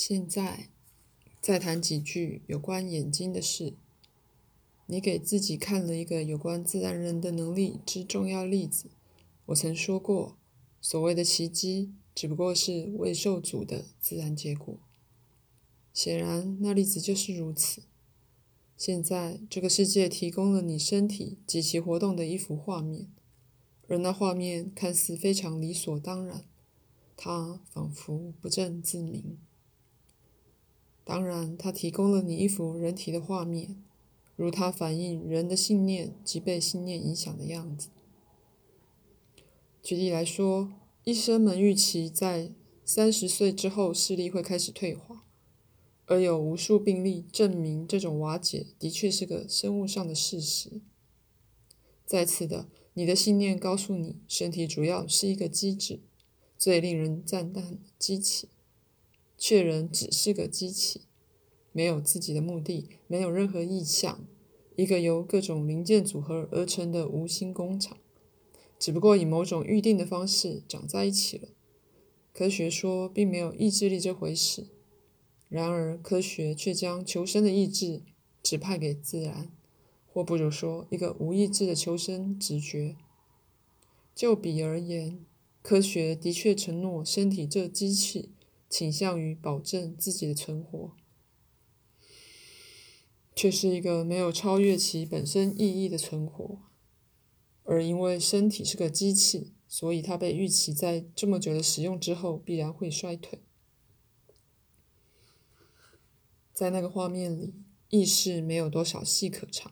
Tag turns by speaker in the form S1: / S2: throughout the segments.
S1: 现在，再谈几句有关眼睛的事。你给自己看了一个有关自然人的能力之重要例子。我曾说过，所谓的奇迹只不过是未受阻的自然结果。显然，那例子就是如此。现在，这个世界提供了你身体及其活动的一幅画面，而那画面看似非常理所当然，它仿佛不正自明。当然，它提供了你一幅人体的画面，如它反映人的信念及被信念影响的样子。举例来说，医生们预期在三十岁之后视力会开始退化，而有无数病例证明这种瓦解的确是个生物上的事实。再次的，你的信念告诉你，身体主要是一个机制，最令人赞叹的机器。确人只是个机器，没有自己的目的，没有任何意向，一个由各种零件组合而成的无心工厂，只不过以某种预定的方式长在一起了。科学说并没有意志力这回事，然而科学却将求生的意志指派给自然，或不如说一个无意志的求生直觉。就比而言，科学的确承诺身体这机器。倾向于保证自己的存活，却是一个没有超越其本身意义的存活。而因为身体是个机器，所以它被预期在这么久的使用之后必然会衰退。在那个画面里，意识没有多少戏可唱。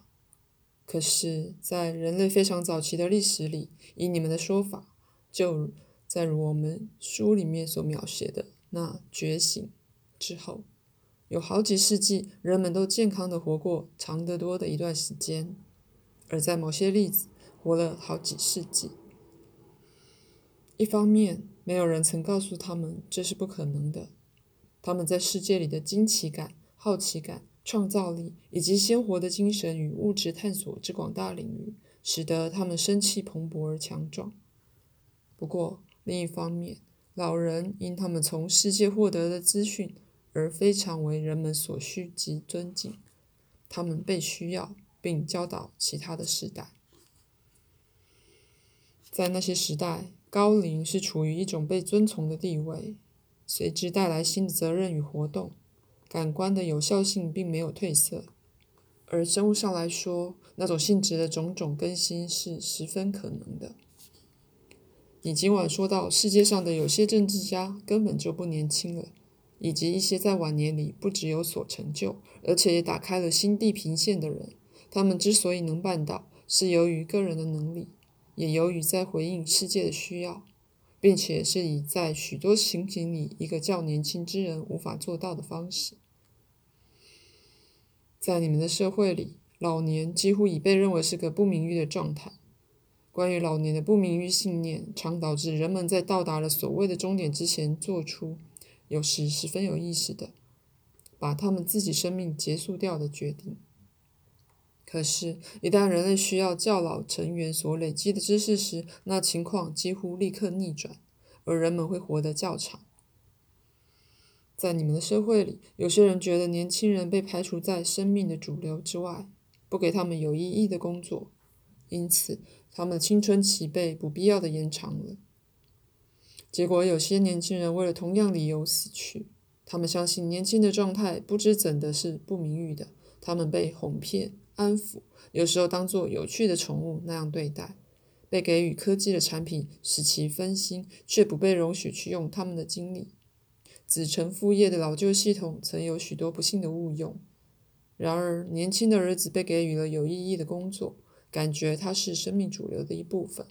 S1: 可是，在人类非常早期的历史里，以你们的说法，就在如我们书里面所描写的。那觉醒之后，有好几世纪，人们都健康的活过长得多的一段时间；而在某些例子，活了好几世纪。一方面，没有人曾告诉他们这是不可能的。他们在世界里的惊奇感、好奇感、创造力以及鲜活的精神与物质探索之广大领域，使得他们生气蓬勃而强壮。不过，另一方面，老人因他们从世界获得的资讯而非常为人们所需及尊敬，他们被需要并教导其他的时代。在那些时代，高龄是处于一种被遵从的地位，随之带来新的责任与活动。感官的有效性并没有褪色，而生物上来说，那种性质的种种更新是十分可能的。你今晚说到世界上的有些政治家根本就不年轻了，以及一些在晚年里不只有所成就，而且也打开了新地平线的人。他们之所以能办到，是由于个人的能力，也由于在回应世界的需要，并且是以在许多情形里一个较年轻之人无法做到的方式。在你们的社会里，老年几乎已被认为是个不名誉的状态。关于老年的不明誉信念，常导致人们在到达了所谓的终点之前，做出有时十分有意识的把他们自己生命结束掉的决定。可是，一旦人类需要较老成员所累积的知识时，那情况几乎立刻逆转，而人们会活得较长。在你们的社会里，有些人觉得年轻人被排除在生命的主流之外，不给他们有意义的工作，因此。他们青春期被不必要的延长了，结果有些年轻人为了同样理由死去。他们相信年轻的状态不知怎的是不名誉的，他们被哄骗、安抚，有时候当作有趣的宠物那样对待，被给予科技的产品使其分心，却不被容许去用他们的精力。子承父业的老旧系统曾有许多不幸的误用，然而年轻的儿子被给予了有意义的工作。感觉它是生命主流的一部分，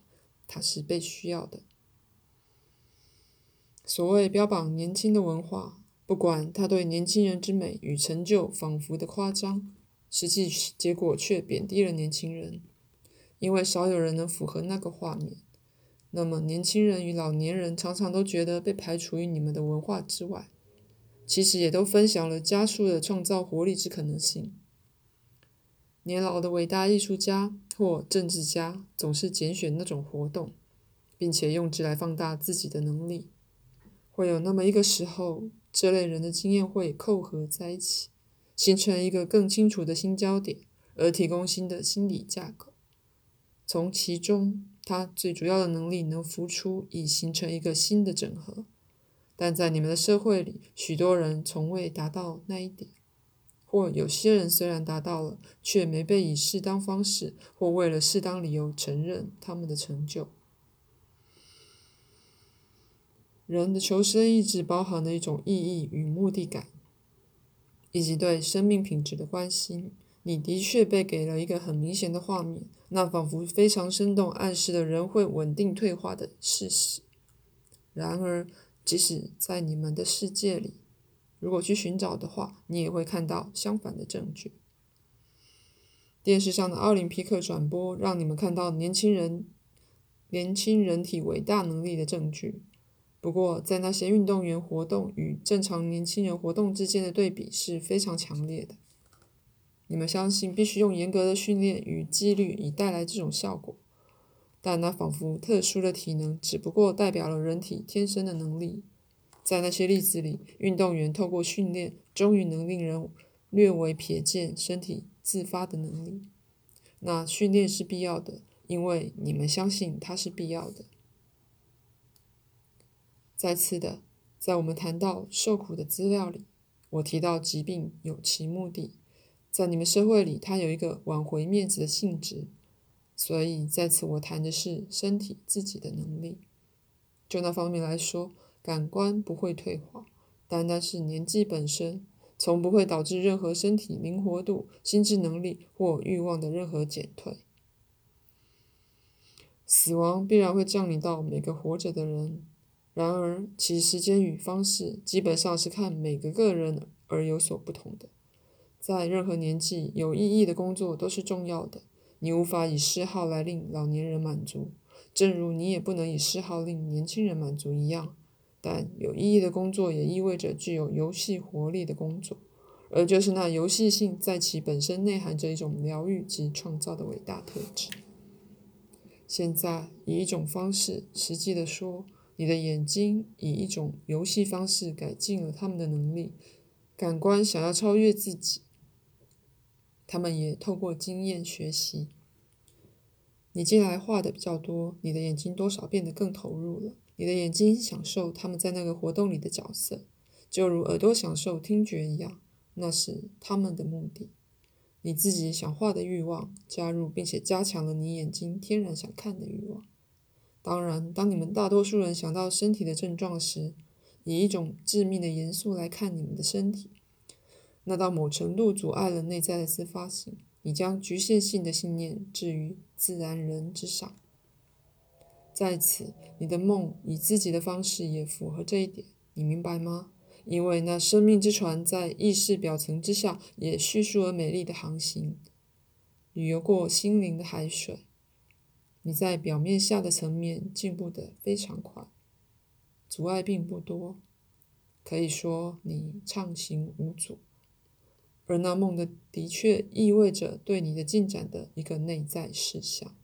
S1: 它是被需要的。所谓标榜年轻的文化，不管它对年轻人之美与成就仿佛的夸张，实际结果却贬低了年轻人，因为少有人能符合那个画面。那么，年轻人与老年人常常都觉得被排除于你们的文化之外，其实也都分享了加速的创造活力之可能性。年老的伟大艺术家或政治家总是拣选那种活动，并且用之来放大自己的能力，会有那么一个时候，这类人的经验会扣合在一起，形成一个更清楚的新焦点，而提供新的心理架构。从其中，他最主要的能力能浮出，以形成一个新的整合。但在你们的社会里，许多人从未达到那一点，或有些人虽然达到了，却没被以适当方式或为了适当理由承认他们的成就。人的求生意志包含了一种意义与目的感，以及对生命品质的关心。你的确被给了一个很明显的画面，那仿佛非常生动，暗示了人会稳定退化的事实。然而，即使在你们的世界里，如果去寻找的话，你也会看到相反的证据。电视上的奥林匹克转播让你们看到年轻人、年轻人体伟大能力的证据。不过，在那些运动员活动与正常年轻人活动之间的对比是非常强烈的。你们相信必须用严格的训练与纪律以带来这种效果。但那仿佛特殊的体能，只不过代表了人体天生的能力。在那些例子里，运动员透过训练，终于能令人略微瞥见身体自发的能力。那训练是必要的，因为你们相信它是必要的。再次的，在我们谈到受苦的资料里，我提到疾病有其目的，在你们社会里，它有一个挽回面子的性质。所以，在此我谈的是身体自己的能力。就那方面来说，感官不会退化，单单是年纪本身，从不会导致任何身体灵活度、心智能力或欲望的任何减退。死亡必然会降临到每个活着的人，然而其时间与方式基本上是看每个个人而有所不同的。在任何年纪，有意义的工作都是重要的。你无法以嗜好来令老年人满足，正如你也不能以嗜好令年轻人满足一样。但有意义的工作也意味着具有游戏活力的工作，而就是那游戏性在其本身内含着一种疗愈及创造的伟大特质。现在以一种方式，实际的说，你的眼睛以一种游戏方式改进了他们的能力，感官想要超越自己。他们也透过经验学习。你近来画的比较多，你的眼睛多少变得更投入了。你的眼睛享受他们在那个活动里的角色，就如耳朵享受听觉一样，那是他们的目的。你自己想画的欲望加入并且加强了你眼睛天然想看的欲望。当然，当你们大多数人想到身体的症状时，以一种致命的严肃来看你们的身体。那到某程度阻碍了内在的自发性，你将局限性的信念置于自然人之上。在此，你的梦以自己的方式也符合这一点，你明白吗？因为那生命之船在意识表层之下也叙述而美丽的航行，旅游过心灵的海水。你在表面下的层面进步得非常快，阻碍并不多，可以说你畅行无阻。而那梦的的确意味着对你的进展的一个内在事项。